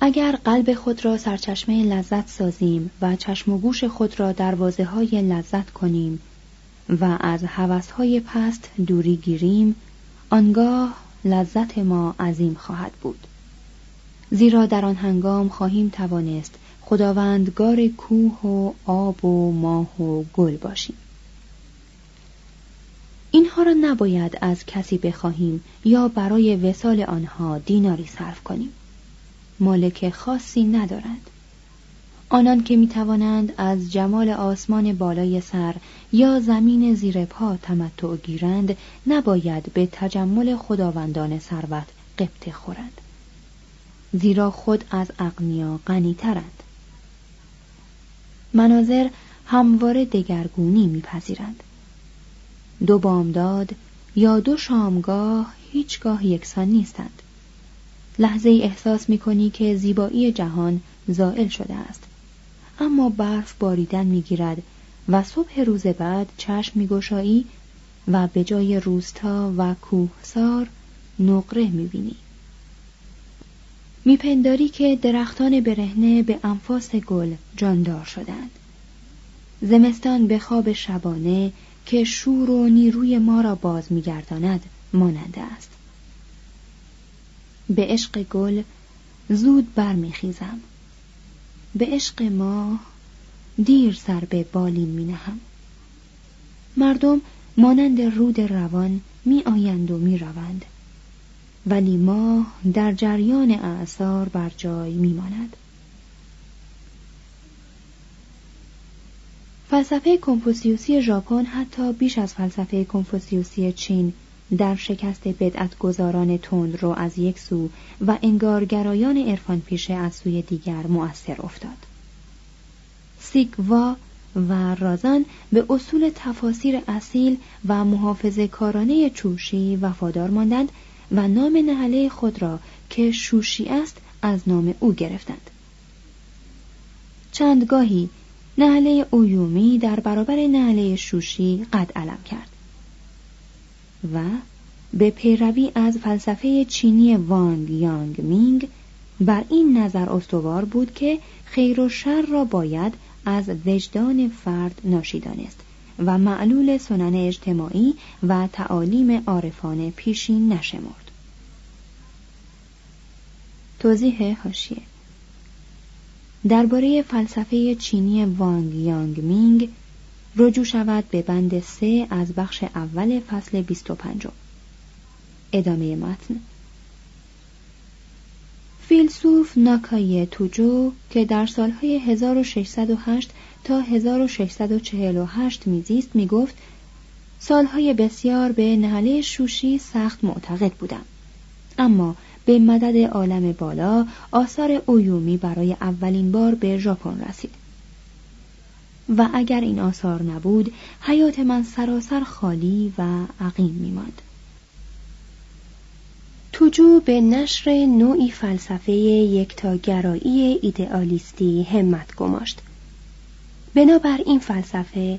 اگر قلب خود را سرچشمه لذت سازیم و چشم و گوش خود را دروازه های لذت کنیم و از های پست دوری گیریم آنگاه لذت ما عظیم خواهد بود. زیرا در آن هنگام خواهیم توانست خداوندگار کوه و آب و ماه و گل باشیم. اینها را نباید از کسی بخواهیم یا برای وسال آنها دیناری صرف کنیم. مالک خاصی ندارند. آنان که می توانند از جمال آسمان بالای سر یا زمین زیر پا تمتع گیرند نباید به تجمل خداوندان ثروت قبطه خورند. زیرا خود از اغنیا غنیترند مناظر همواره دگرگونی میپذیرند. دو بامداد یا دو شامگاه هیچگاه یکسان نیستند. لحظه احساس می کنی که زیبایی جهان زائل شده است. اما برف باریدن می گیرد و صبح روز بعد چشم می گشایی و به جای روستا و کوهسار نقره می بینی. میپنداری که درختان برهنه به انفاس گل جاندار شدند. زمستان به خواب شبانه که شور و نیروی ما را باز میگرداند ماننده است. به عشق گل زود برمیخیزم به عشق ما دیر سر به بالین می نهم. مردم مانند رود روان می آیند و می روند ولی ما در جریان اعثار بر جای می ماند. فلسفه کنفوسیوسی ژاپن حتی بیش از فلسفه کنفوسیوسی چین در شکست بدعت گذاران تند رو از یک سو و انگارگرایان عرفان پیشه از سوی دیگر مؤثر افتاد. سیگوا و رازان به اصول تفاسیر اصیل و محافظ کارانه چوشی وفادار ماندند و نام نهله خود را که شوشی است از نام او گرفتند. چندگاهی نهله اویومی در برابر نهله شوشی قد علم کرد و به پیروی از فلسفه چینی وانگ یانگ مینگ بر این نظر استوار بود که خیر و شر را باید از وجدان فرد ناشی دانست و معلول سنن اجتماعی و تعالیم عارفانه پیشین نشمرد. توضیح هاشیه درباره فلسفه چینی وانگ یانگ مینگ رجوع شود به بند سه از بخش اول فصل 25 ادامه متن. فیلسوف ناکای توجو که در سالهای 1608 تا 1648 میزیست می‌گفت سالهای بسیار به نهله شوشی سخت معتقد بودم. اما به مدد عالم بالا آثار اویومی برای اولین بار به ژاپن رسید. و اگر این آثار نبود حیات من سراسر خالی و عقیم میماند. توجو به نشر نوعی فلسفه یکتاگرایی ایدئالیستی همت گماشت. بنابر این فلسفه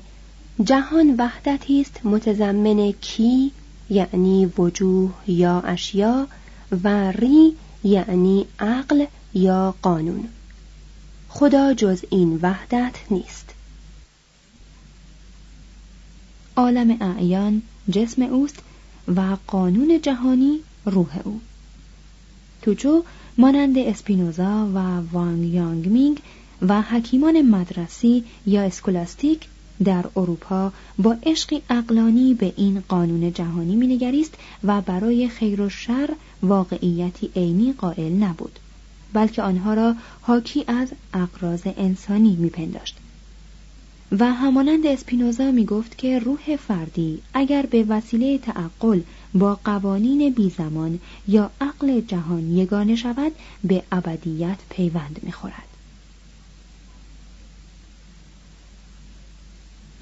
جهان وحدتی است متضمن کی یعنی وجوه یا اشیا و ری یعنی عقل یا قانون. خدا جز این وحدت نیست. عالم اعیان جسم اوست و قانون جهانی روح او. توچو مانند اسپینوزا و وانگ یانگ مینگ و حکیمان مدرسی یا اسکولاستیک در اروپا با عشقی عقلانی به این قانون جهانی مینگریست و برای خیر و شر واقعیتی عینی قائل نبود بلکه آنها را حاکی از اقراض انسانی میپنداشت. و همانند اسپینوزا می گفت که روح فردی اگر به وسیله تعقل با قوانین بی زمان یا عقل جهان یگانه شود به ابدیت پیوند می خورد.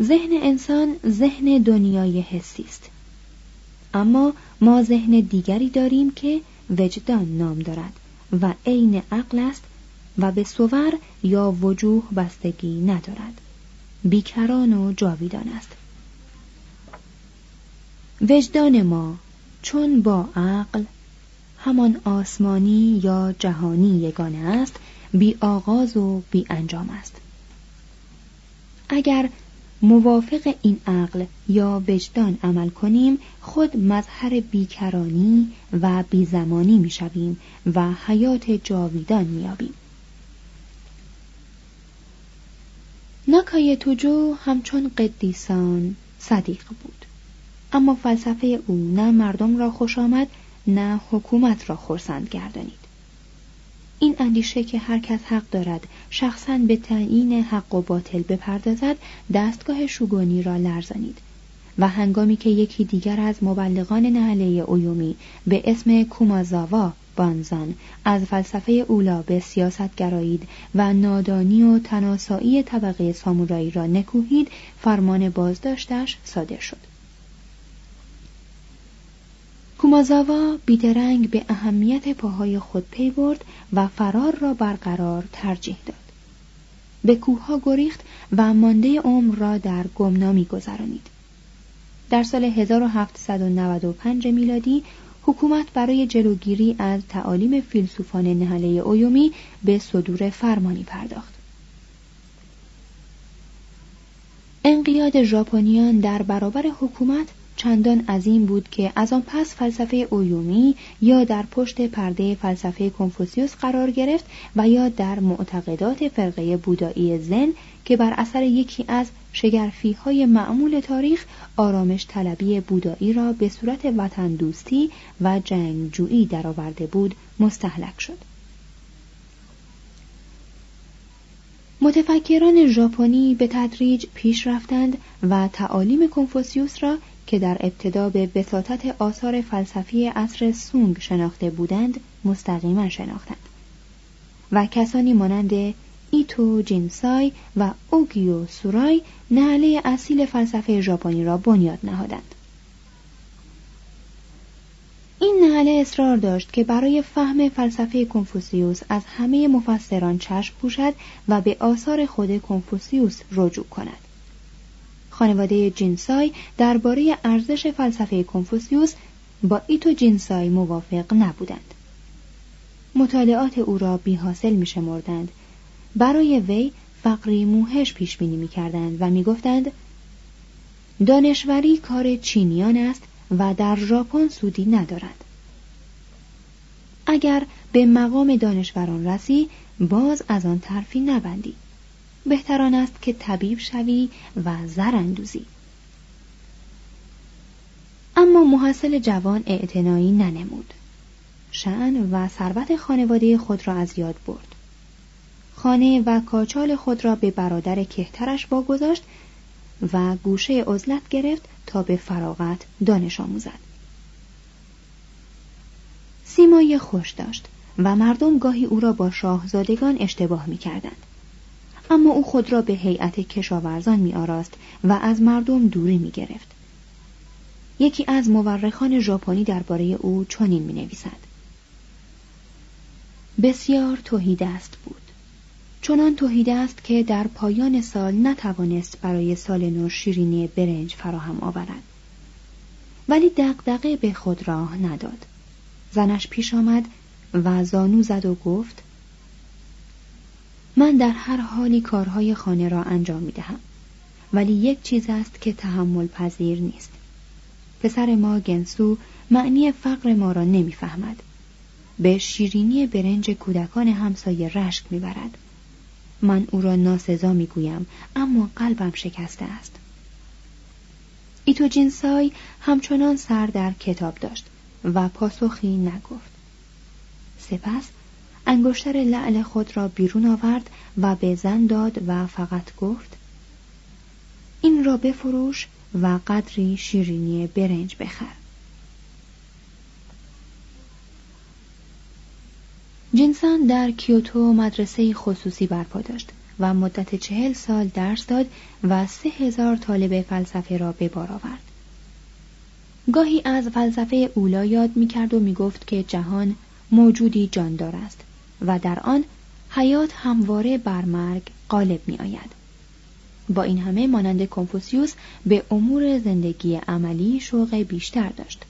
ذهن انسان ذهن دنیای حسی است اما ما ذهن دیگری داریم که وجدان نام دارد و عین عقل است و به صور یا وجوه بستگی ندارد بیکران و جاویدان است. وجدان ما چون با عقل همان آسمانی یا جهانی یگانه است بی آغاز و بی انجام است. اگر موافق این عقل یا وجدان عمل کنیم خود مظهر بیکرانی و بیزمانی می‌شویم و حیات جاویدان میابیم ناکای توجو همچون قدیسان صدیق بود. اما فلسفه او نه مردم را خوش آمد نه حکومت را خورسند گردانید. این اندیشه که هر کس حق دارد شخصا به تعیین حق و باطل بپردازد دستگاه شوگانی را لرزانید. و هنگامی که یکی دیگر از مبلغان نهله اویومی به اسم کومازاوا بانزان. از فلسفه اولا به سیاست گرایید و نادانی و تناسایی طبقه سامورایی را نکوهید فرمان بازداشتش صادر شد. کومازاوا بیدرنگ به اهمیت پاهای خود پی برد و فرار را برقرار ترجیح داد. به کوهها گریخت و مانده عمر را در گمنامی گذرانید. در سال 1795 میلادی حکومت برای جلوگیری از تعالیم فیلسوفان نهله اویومی به صدور فرمانی پرداخت. انقیاد ژاپنیان در برابر حکومت چندان عظیم بود که از آن پس فلسفه اویومی یا در پشت پرده فلسفه کنفوسیوس قرار گرفت و یا در معتقدات فرقه بودایی زن که بر اثر یکی از شگرفی های معمول تاریخ آرامش طلبی بودایی را به صورت وطن دوستی و جنگجویی درآورده بود مستحلک شد. متفکران ژاپنی به تدریج پیش رفتند و تعالیم کنفوسیوس را که در ابتدا به وساطت آثار فلسفی عصر سونگ شناخته بودند مستقیما شناختند. و کسانی مانند ایتو جینسای و اوگیو سورای نهله اصیل فلسفه ژاپنی را بنیاد نهادند. این نهله اصرار داشت که برای فهم فلسفه کنفوسیوس از همه مفسران چشم پوشد و به آثار خود کنفوسیوس رجوع کند. خانواده جینسای درباره ارزش فلسفه کنفوسیوس با ایتو جینسای موافق نبودند. مطالعات او را بی حاصل می شمردند برای وی فقری موهش پیش بینی می کردند و می گفتند دانشوری کار چینیان است و در ژاپن سودی ندارد. اگر به مقام دانشوران رسی باز از آن طرفی نبندی. بهتران است که طبیب شوی و زر اندوزی اما محصل جوان اعتنایی ننمود. شعن و ثروت خانواده خود را از یاد برد. خانه و کاچال خود را به برادر کهترش واگذاشت و گوشه عزلت گرفت تا به فراغت دانش آموزد. سیمای خوش داشت و مردم گاهی او را با شاهزادگان اشتباه می کردند. اما او خود را به هیئت کشاورزان می آراست و از مردم دوری می گرفت. یکی از مورخان ژاپنی درباره او چنین می نویسد. بسیار توهیده است بود. چنان توهیده است که در پایان سال نتوانست برای سال نو شیرینی برنج فراهم آورد. ولی دقدقه به خود راه نداد. زنش پیش آمد و زانو زد و گفت من در هر حالی کارهای خانه را انجام می دهم. ولی یک چیز است که تحمل پذیر نیست. پسر ما گنسو معنی فقر ما را نمی‌فهمد. به شیرینی برنج کودکان همسایه رشک می‌برد. من او را ناسزا می‌گویم اما قلبم شکسته است. ایتو جینسای همچنان سر در کتاب داشت و پاسخی نگفت. سپس انگشتر لعل خود را بیرون آورد و به زن داد و فقط گفت این را بفروش و قدری شیرینی برنج بخر جینسان در کیوتو مدرسه خصوصی برپا داشت و مدت چهل سال درس داد و سه هزار طالب فلسفه را به بار آورد. گاهی از فلسفه اولا یاد می کرد و می گفت که جهان موجودی جاندار است و در آن حیات همواره بر مرگ غالب می آید. با این همه مانند کنفوسیوس به امور زندگی عملی شوق بیشتر داشت.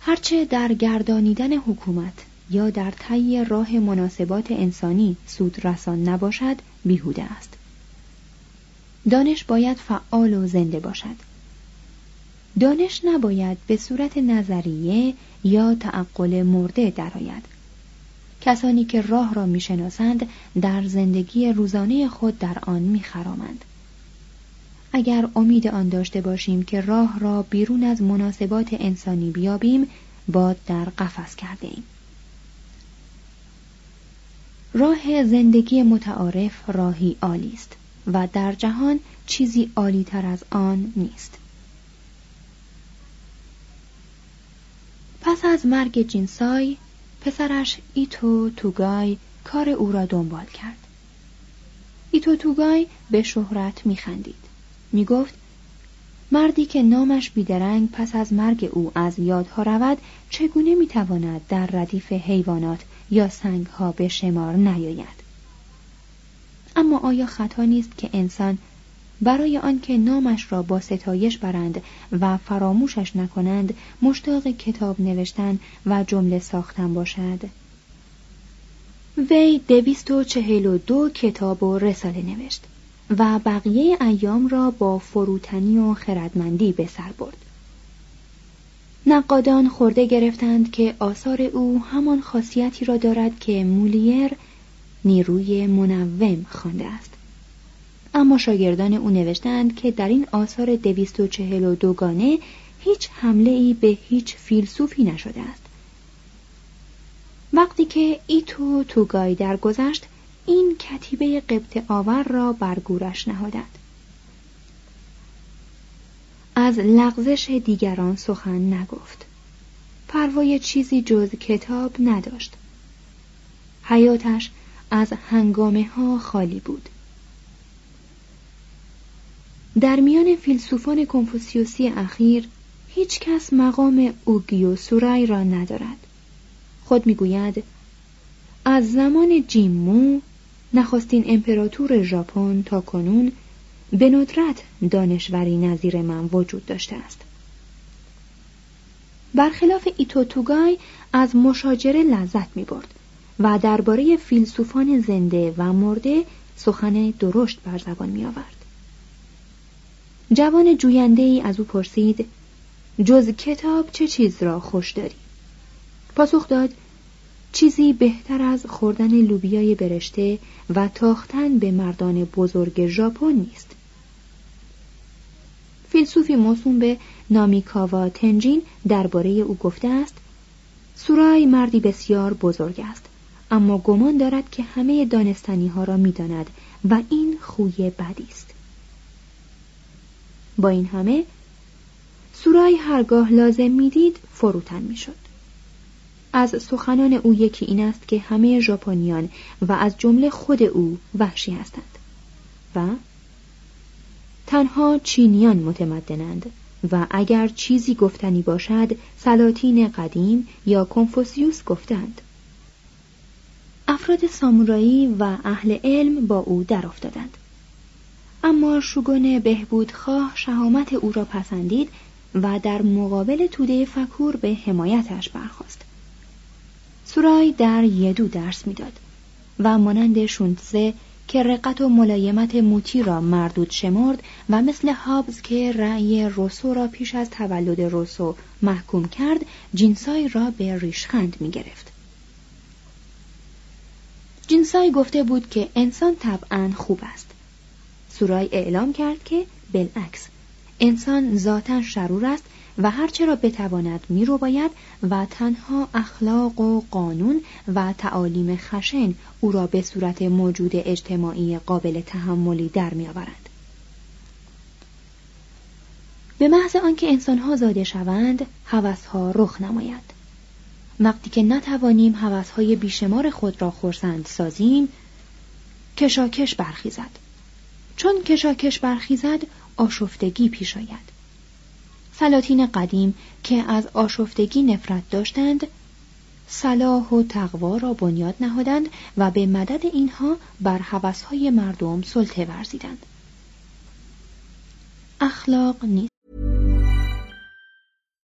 هرچه در گردانیدن حکومت یا در طی راه مناسبات انسانی سود رسان نباشد بیهوده است. دانش باید فعال و زنده باشد. دانش نباید به صورت نظریه یا تعقل مرده درآید. کسانی که راه را می‌شناسند در زندگی روزانه خود در آن میخرامند اگر امید آن داشته باشیم که راه را بیرون از مناسبات انسانی بیابیم باد در قفس کرده ایم. راه زندگی متعارف راهی عالی است و در جهان چیزی عالی تر از آن نیست. پس از مرگ جینسای پسرش ایتو توگای کار او را دنبال کرد. ایتو توگای به شهرت میخندید. می‌گفت مردی که نامش بیدرنگ پس از مرگ او از یادها رود چگونه می‌تواند در ردیف حیوانات یا سنگها به شمار نیاید اما آیا خطا نیست که انسان برای آنکه نامش را با ستایش برند و فراموشش نکنند مشتاق کتاب نوشتن و جمله ساختن باشد. وی دویست و چهل و دو کتاب و رساله نوشت و بقیه ایام را با فروتنی و خردمندی به سر برد. نقادان خورده گرفتند که آثار او همان خاصیتی را دارد که مولیر نیروی منوم خوانده است. اما شاگردان او نوشتند که در این آثار دویست و چهل و دوگانه هیچ حمله ای به هیچ فیلسوفی نشده است وقتی که ایتو توگای درگذشت این کتیبه قبط آور را بر گورش نهادند. از لغزش دیگران سخن نگفت. پروای چیزی جز کتاب نداشت. حیاتش از هنگامه ها خالی بود. در میان فیلسوفان کنفوسیوسی اخیر هیچ کس مقام اوگیو سورای را ندارد خود می‌گوید از زمان جیمو نخستین امپراتور ژاپن تا کنون به ندرت دانشوری نظیر من وجود داشته است برخلاف ایتوتوگای از مشاجره لذت می برد و درباره فیلسوفان زنده و مرده سخن درشت بر زبان می آورد. جوان جوینده ای از او پرسید جز کتاب چه چیز را خوش داری؟ پاسخ داد چیزی بهتر از خوردن لوبیای برشته و تاختن به مردان بزرگ ژاپن نیست. فیلسوفی موسوم به نامیکاوا تنجین درباره او گفته است سورای مردی بسیار بزرگ است اما گمان دارد که همه دانستانی ها را می داند و این خوی بدی است با این همه سورای هرگاه لازم می‌دید فروتن می‌شد. از سخنان او یکی این است که همه ژاپنیان و از جمله خود او وحشی هستند و تنها چینیان متمدنند و اگر چیزی گفتنی باشد سلاطین قدیم یا کنفوسیوس گفتند. افراد سامورایی و اهل علم با او در افتادند. اما شگون بهبودخواه شهامت او را پسندید و در مقابل توده فکور به حمایتش برخواست سورای در یدو درس می‌داد و مانند شونتزه که رقت و ملایمت موتی را مردود شمرد و مثل هابز که رأی روسو را پیش از تولد روسو محکوم کرد جینسای را به ریشخند می گرفت. جینسای گفته بود که انسان طبعا خوب است. سورای اعلام کرد که بالعکس انسان ذاتا شرور است و هرچه را بتواند رو باید و تنها اخلاق و قانون و تعالیم خشن او را به صورت موجود اجتماعی قابل تحملی در میآورند به محض آنکه انسانها زاده شوند هوسها رخ نماید. وقتی که نتوانیم هوسهای بیشمار خود را خورسند سازیم کشاکش برخیزد. چون کشاکش برخیزد آشفتگی پیش آید. سلاطین قدیم که از آشفتگی نفرت داشتند صلاح و تقوا را بنیاد نهادند و به مدد اینها بر هوسهای مردم سلطه ورزیدند. اخلاق نیست.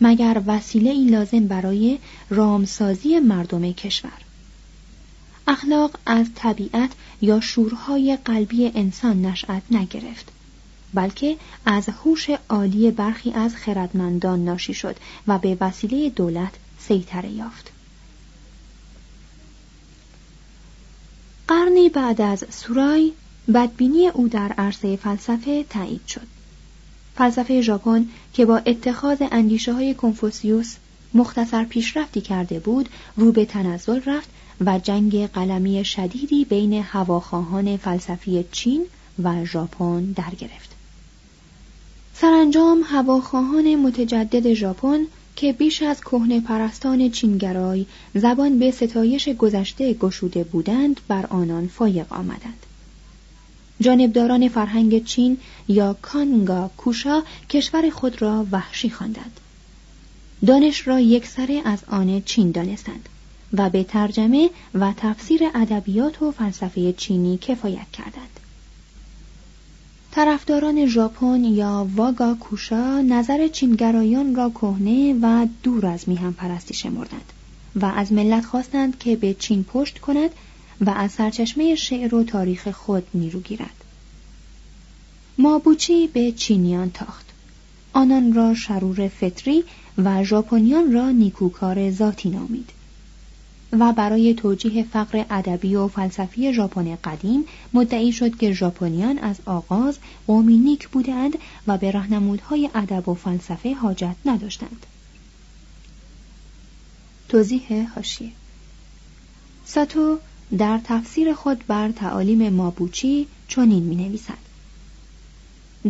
مگر وسیله ای لازم برای رامسازی مردم کشور؟ اخلاق از طبیعت یا شورهای قلبی انسان نشأت نگرفت بلکه از هوش عالی برخی از خردمندان ناشی شد و به وسیله دولت سیطره یافت. قرنی بعد از سورای بدبینی او در عرصه فلسفه تایید شد. فلسفه ژاپن که با اتخاذ اندیشه های کنفوسیوس مختصر پیشرفتی کرده بود رو به تنزل رفت و جنگ قلمی شدیدی بین هواخواهان فلسفی چین و ژاپن در گرفت سرانجام هواخواهان متجدد ژاپن که بیش از کهنه پرستان چینگرای زبان به ستایش گذشته گشوده بودند بر آنان فایق آمدند. جانبداران فرهنگ چین یا کانگا کوشا کشور خود را وحشی خواندند. دانش را یک سره از آن چین دانستند و به ترجمه و تفسیر ادبیات و فلسفه چینی کفایت کردند. طرفداران ژاپن یا واگا کوشا نظر چینگرایان را کهنه و دور از میهم پرستی شمردند و از ملت خواستند که به چین پشت کند و از سرچشمه شعر و تاریخ خود نیرو گیرد. مابوچی به چینیان تاخت. آنان را شرور فطری و ژاپنیان را نیکوکار ذاتی نامید. و برای توجیه فقر ادبی و فلسفی ژاپن قدیم مدعی شد که ژاپنیان از آغاز قومی نیک بودند و به راهنمودهای ادب و فلسفه حاجت نداشتند. توضیح حاشیه. ساتو در تفسیر خود بر تعالیم مابوچی چنین می نویسد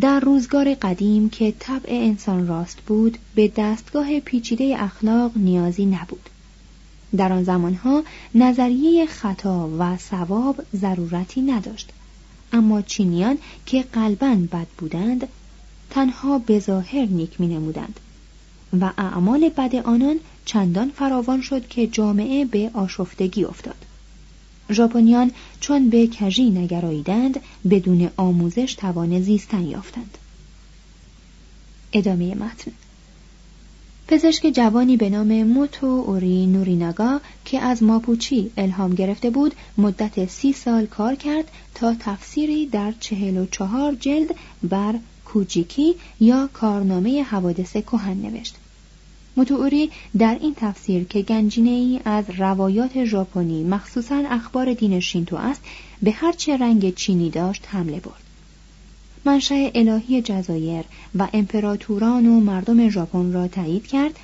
در روزگار قدیم که طبع انسان راست بود به دستگاه پیچیده اخلاق نیازی نبود. در آن زمانها نظریه خطا و ثواب ضرورتی نداشت. اما چینیان که قلبا بد بودند تنها به ظاهر نیک می نمودند و اعمال بد آنان چندان فراوان شد که جامعه به آشفتگی افتاد. ژاپنیان چون به کژی نگراییدند بدون آموزش توان زیستن یافتند. ادامه متن. پزشک جوانی به نام موتو اوری نوریناگا که از ماپوچی الهام گرفته بود مدت سی سال کار کرد تا تفسیری در چهل و چهار جلد بر کوجیکی یا کارنامه حوادث کهن نوشت. متوری در این تفسیر که گنجینه ای از روایات ژاپنی مخصوصا اخبار دین شینتو است به هر چه رنگ چینی داشت حمله برد. منشأ الهی جزایر و امپراتوران و مردم ژاپن را تایید کرد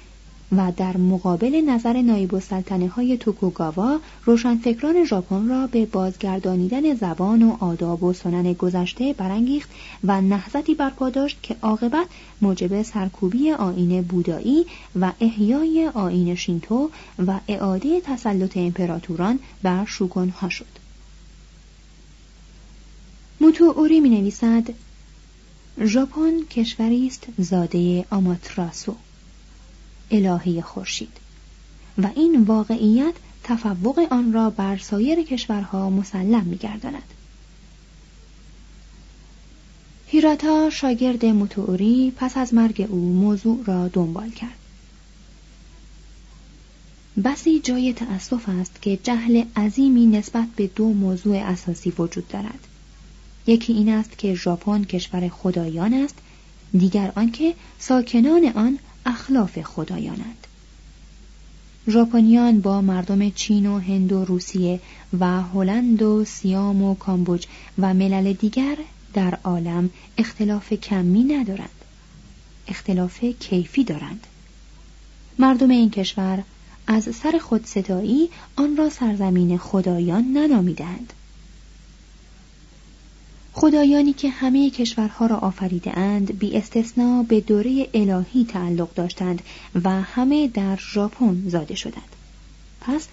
و در مقابل نظر نایب السلطنه های توکوگاوا روشنفکران ژاپن را به بازگردانیدن زبان و آداب و سنن گذشته برانگیخت و نهضتی برپا داشت که عاقبت موجب سرکوبی آین بودایی و احیای آین شینتو و اعاده تسلط امپراتوران بر شوگونها شد. موتو اوری می نویسد ژاپن کشوری است زاده آماتراسو. الهه خورشید و این واقعیت تفوق آن را بر سایر کشورها مسلم می‌گرداند. هیراتا شاگرد موتوری پس از مرگ او موضوع را دنبال کرد. بسی جای تأسف است که جهل عظیمی نسبت به دو موضوع اساسی وجود دارد. یکی این است که ژاپن کشور خدایان است، دیگر آنکه ساکنان آن اخلاف خدایانند. ژاپنیان با مردم چین و هند و روسیه و هلند و سیام و کامبوج و ملل دیگر در عالم اختلاف کمی ندارند. اختلاف کیفی دارند. مردم این کشور از سر خودستایی آن را سرزمین خدایان ننامیدند خدایانی که همه کشورها را آفریده اند بی استثنا به دوره الهی تعلق داشتند و همه در ژاپن زاده شدند. پس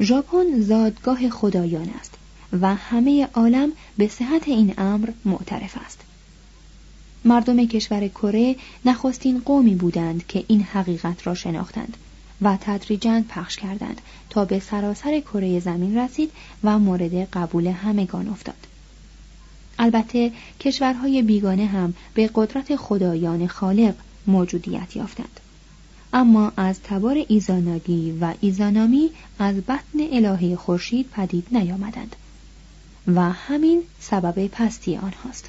ژاپن زادگاه خدایان است و همه عالم به صحت این امر معترف است. مردم کشور کره نخستین قومی بودند که این حقیقت را شناختند و تدریجا پخش کردند تا به سراسر کره زمین رسید و مورد قبول همگان افتاد. البته کشورهای بیگانه هم به قدرت خدایان خالق موجودیت یافتند. اما از تبار ایزاناگی و ایزانامی از بطن الهه خورشید پدید نیامدند. و همین سبب پستی آنهاست.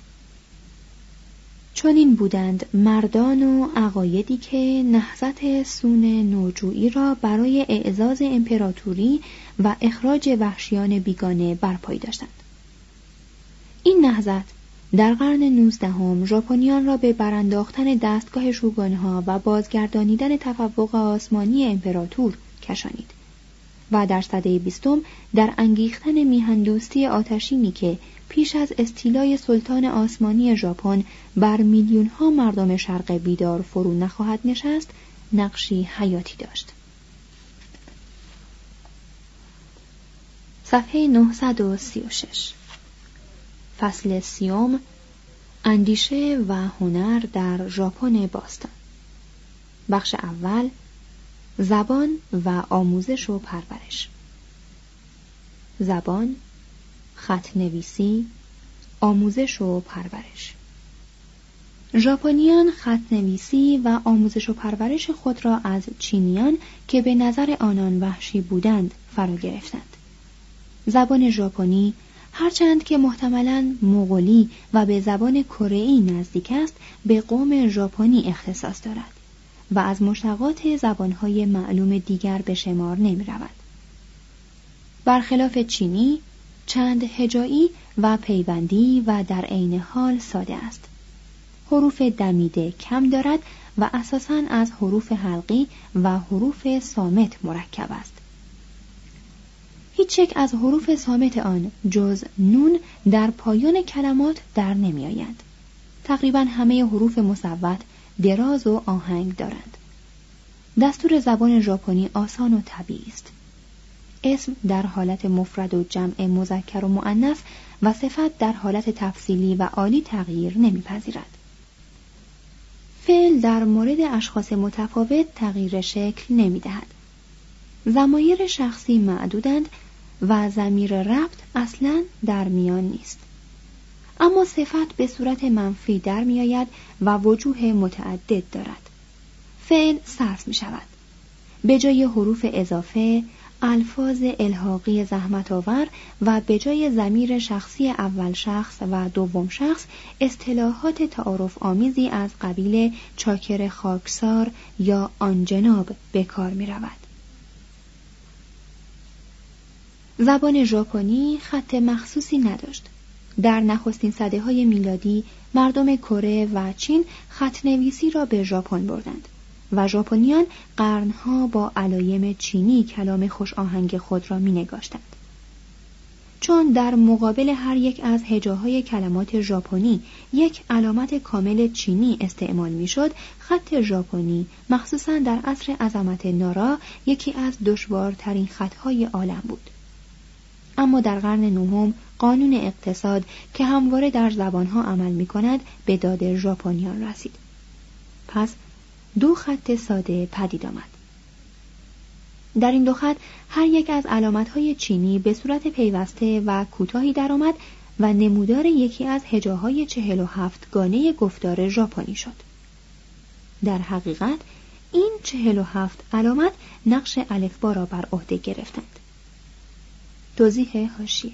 چون این بودند مردان و عقایدی که نهضت سون نوجویی را برای اعزاز امپراتوری و اخراج وحشیان بیگانه برپایی داشتند. این نهضت در قرن نوزدهم ژاپنیان را به برانداختن دستگاه شوگانها و بازگردانیدن تفوق آسمانی امپراتور کشانید و در سده بیستم در انگیختن میهندوستی آتشینی که پیش از استیلای سلطان آسمانی ژاپن بر میلیونها مردم شرق بیدار فرو نخواهد نشست نقشی حیاتی داشت. صفحه 936 فصل سیوم اندیشه و هنر در ژاپن باستان. بخش اول زبان و آموزش و پرورش. زبان خط نویسی آموزش و پرورش. ژاپنیان خط نویسی و آموزش و پرورش خود را از چینیان که به نظر آنان وحشی بودند فرا گرفتند. زبان ژاپنی هرچند که محتملا مغولی و به زبان کره نزدیک است به قوم ژاپنی اختصاص دارد و از مشتقات زبانهای معلوم دیگر به شمار نمی رود. برخلاف چینی چند هجایی و پیوندی و در عین حال ساده است حروف دمیده کم دارد و اساساً از حروف حلقی و حروف سامت مرکب است هیچ یک از حروف سامت آن جز نون در پایان کلمات در نمی آیند. تقریبا همه حروف مصوت دراز و آهنگ دارند. دستور زبان ژاپنی آسان و طبیعی است. اسم در حالت مفرد و جمع مذکر و مؤنث و صفت در حالت تفصیلی و عالی تغییر نمیپذیرد. فعل در مورد اشخاص متفاوت تغییر شکل نمی دهد. زمایر شخصی معدودند و زمیر ربط اصلا در میان نیست. اما صفت به صورت منفی در میآید و وجوه متعدد دارد. فعل صرف می شود. به جای حروف اضافه الفاظ الحاقی زحمت آور و به جای زمیر شخصی اول شخص و دوم شخص اصطلاحات تعارف آمیزی از قبیل چاکر خاکسار یا آنجناب به کار می رود. زبان ژاپنی خط مخصوصی نداشت. در نخستین صده های میلادی مردم کره و چین خط نویسی را به ژاپن بردند. و ژاپنیان قرنها با علایم چینی کلام خوش آهنگ خود را می نگاشتند. چون در مقابل هر یک از هجاهای کلمات ژاپنی یک علامت کامل چینی استعمال می‌شد خط ژاپنی مخصوصا در عصر عظمت نارا یکی از دشوارترین خطهای عالم بود اما در قرن نهم قانون اقتصاد که همواره در زبانها عمل می کند به داد ژاپنیان رسید پس دو خط ساده پدید آمد. در این دو خط هر یک از علامتهای چینی به صورت پیوسته و کوتاهی درآمد و نمودار یکی از هجاهای چهل و هفت گانه گفتار ژاپنی شد. در حقیقت این چهل و هفت علامت نقش الفبا را بر عهده گرفتند. توضیح هاشیه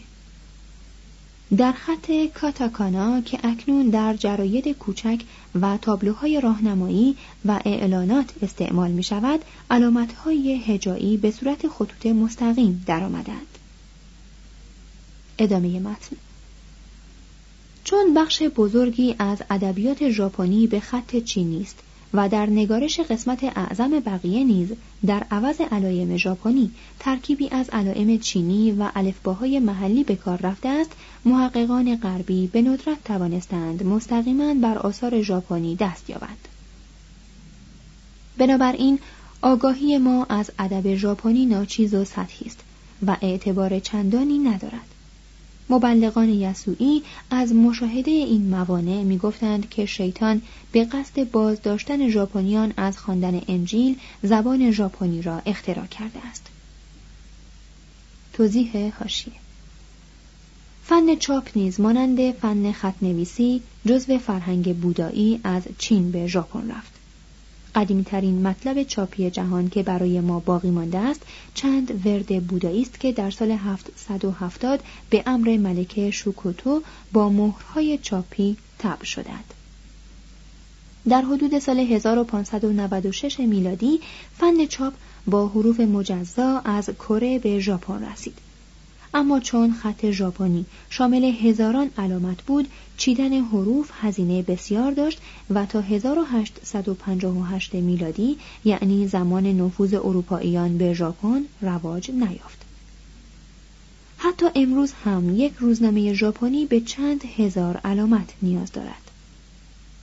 در خط کاتاکانا که اکنون در جراید کوچک و تابلوهای راهنمایی و اعلانات استعمال می شود علامتهای هجایی به صورت خطوط مستقیم درآمدند. ادامه متن چون بخش بزرگی از ادبیات ژاپنی به خط چینی است و در نگارش قسمت اعظم بقیه نیز در عوض علایم ژاپنی ترکیبی از علائم چینی و الفباهای محلی به کار رفته است محققان غربی به ندرت توانستند مستقیما بر آثار ژاپنی دست یابند. بنابراین آگاهی ما از ادب ژاپنی ناچیز و سطحی است و اعتبار چندانی ندارد. مبلغان یسوعی از مشاهده این موانع می‌گفتند که شیطان به قصد بازداشتن ژاپنیان از خواندن انجیل زبان ژاپنی را اختراع کرده است. توضیح حاشیه فن چاپ نیز مانند فن خطنویسی جزو فرهنگ بودایی از چین به ژاپن رفت. قدیمیترین مطلب چاپی جهان که برای ما باقی مانده است چند ورد بودایی است که در سال 770 به امر ملکه شوکوتو با مهرهای چاپی طبع شدند. در حدود سال 1596 میلادی فن چاپ با حروف مجزا از کره به ژاپن رسید. اما چون خط ژاپنی شامل هزاران علامت بود چیدن حروف هزینه بسیار داشت و تا 1858 میلادی یعنی زمان نفوذ اروپاییان به ژاپن رواج نیافت. حتی امروز هم یک روزنامه ژاپنی به چند هزار علامت نیاز دارد.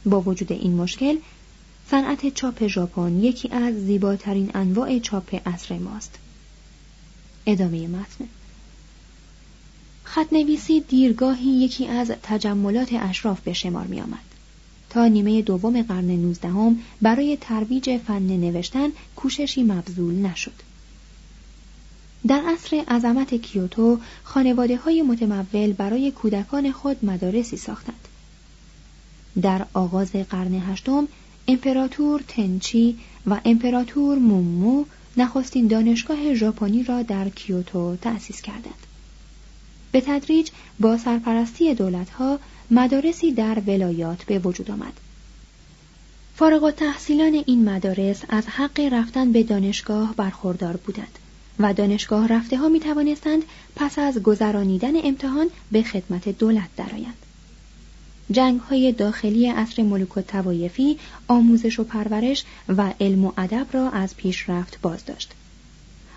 با وجود این مشکل صنعت چاپ ژاپن یکی از زیباترین انواع چاپ عصر ماست. ادامه متن. خطنویسی دیرگاهی یکی از تجملات اشراف به شمار می آمد. تا نیمه دوم قرن نوزدهم برای ترویج فن نوشتن کوششی مبذول نشد. در عصر عظمت کیوتو خانواده های متمول برای کودکان خود مدارسی ساختند. در آغاز قرن هشتم امپراتور تنچی و امپراتور مومو نخستین دانشگاه ژاپنی را در کیوتو تأسیس کردند. به تدریج با سرپرستی دولتها مدارسی در ولایات به وجود آمد. فارغ و تحصیلان این مدارس از حق رفتن به دانشگاه برخوردار بودند و دانشگاه رفته ها می توانستند پس از گذرانیدن امتحان به خدمت دولت درآیند. جنگ های داخلی عصر ملوک و توایفی آموزش و پرورش و علم و ادب را از پیشرفت باز داشت.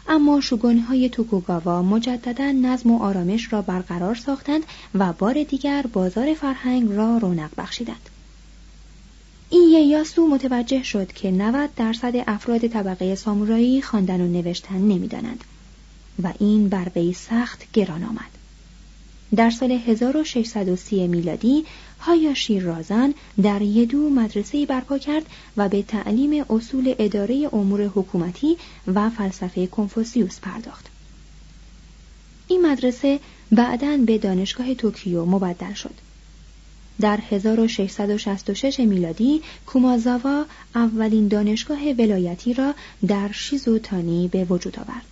اما شگونهای توکوگاوا مجددا نظم و آرامش را برقرار ساختند و بار دیگر بازار فرهنگ را رونق بخشیدند. این یاسو متوجه شد که 90 درصد افراد طبقه سامورایی خواندن و نوشتن نمی‌دانند و این بر وی سخت گران آمد. در سال 1630 میلادی هایاشی رازان در یدو مدرسه برپا کرد و به تعلیم اصول اداره امور حکومتی و فلسفه کنفوسیوس پرداخت. این مدرسه بعدا به دانشگاه توکیو مبدل شد. در 1666 میلادی کومازاوا اولین دانشگاه ولایتی را در شیزوتانی به وجود آورد.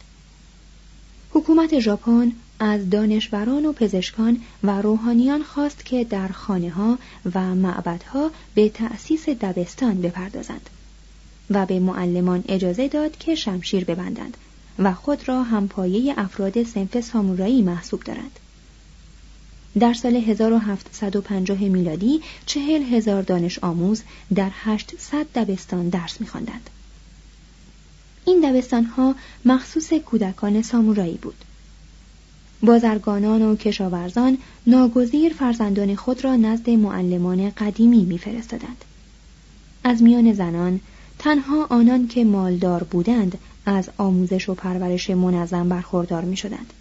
حکومت ژاپن از دانشوران و پزشکان و روحانیان خواست که در خانه ها و معبدها به تأسیس دبستان بپردازند و به معلمان اجازه داد که شمشیر ببندند و خود را همپایه افراد سنف سامورایی محسوب دارند. در سال 1750 میلادی چهل هزار دانش آموز در 800 دبستان درس می‌خواندند. این دبستان ها مخصوص کودکان سامورایی بود. بازرگانان و کشاورزان ناگزیر فرزندان خود را نزد معلمان قدیمی میفرستادند. از میان زنان تنها آنان که مالدار بودند از آموزش و پرورش منظم برخوردار می شدند.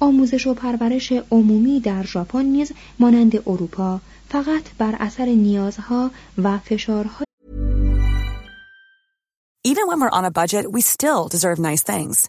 آموزش و پرورش عمومی در ژاپن نیز مانند اروپا فقط بر اثر نیازها و فشارهای Even when we're on a budget, we still deserve nice things.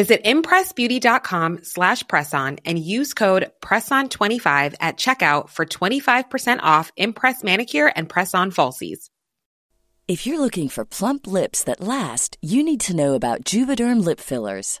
Visit impressbeauty.com slash presson and use code PRESSON25 at checkout for 25% off Impress Manicure and Press-On Falsies. If you're looking for plump lips that last, you need to know about Juvederm lip fillers.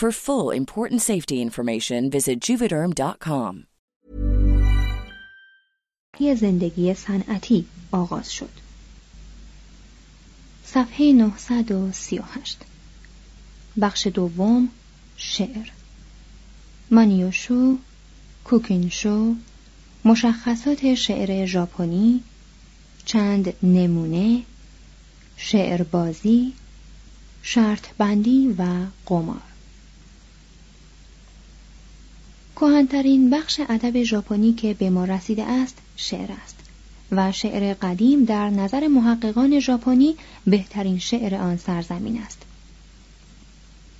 For full important safety information, visit juvederm.com. یه زندگی صنعتی آغاز شد. صفحه 938 بخش دوم شعر مانیوشو کوکینشو مشخصات شعر ژاپنی چند نمونه شعر بازی شرط بندی و قمار کهنترین بخش ادب ژاپنی که به ما رسیده است شعر است. و شعر قدیم در نظر محققان ژاپنی بهترین شعر آن سرزمین است.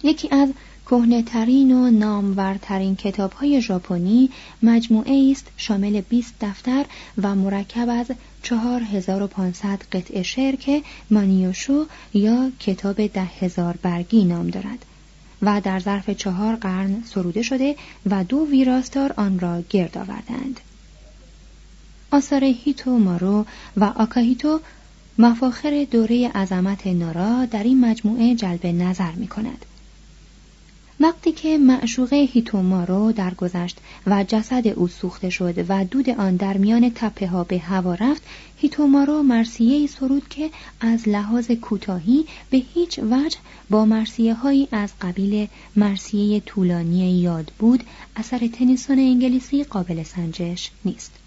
یکی از کهنهترین و نامورترین کتابهای ژاپنی مجموعه است شامل 20 دفتر و مرکب از 4500 قطعه شعر که مانیوشو یا کتاب ده هزار برگی نام دارد. و در ظرف چهار قرن سروده شده و دو ویراستار آن را گرد آوردند. آثار هیتو مارو و آکاهیتو مفاخر دوره عظمت نارا در این مجموعه جلب نظر می کند. وقتی که معشوقه هیتومارو درگذشت و جسد او سوخته شد و دود آن در میان تپه ها به هوا رفت هیتومارو مرسیه سرود که از لحاظ کوتاهی به هیچ وجه با مرسیه هایی از قبیل مرسیه طولانی یاد بود اثر تنیسون انگلیسی قابل سنجش نیست.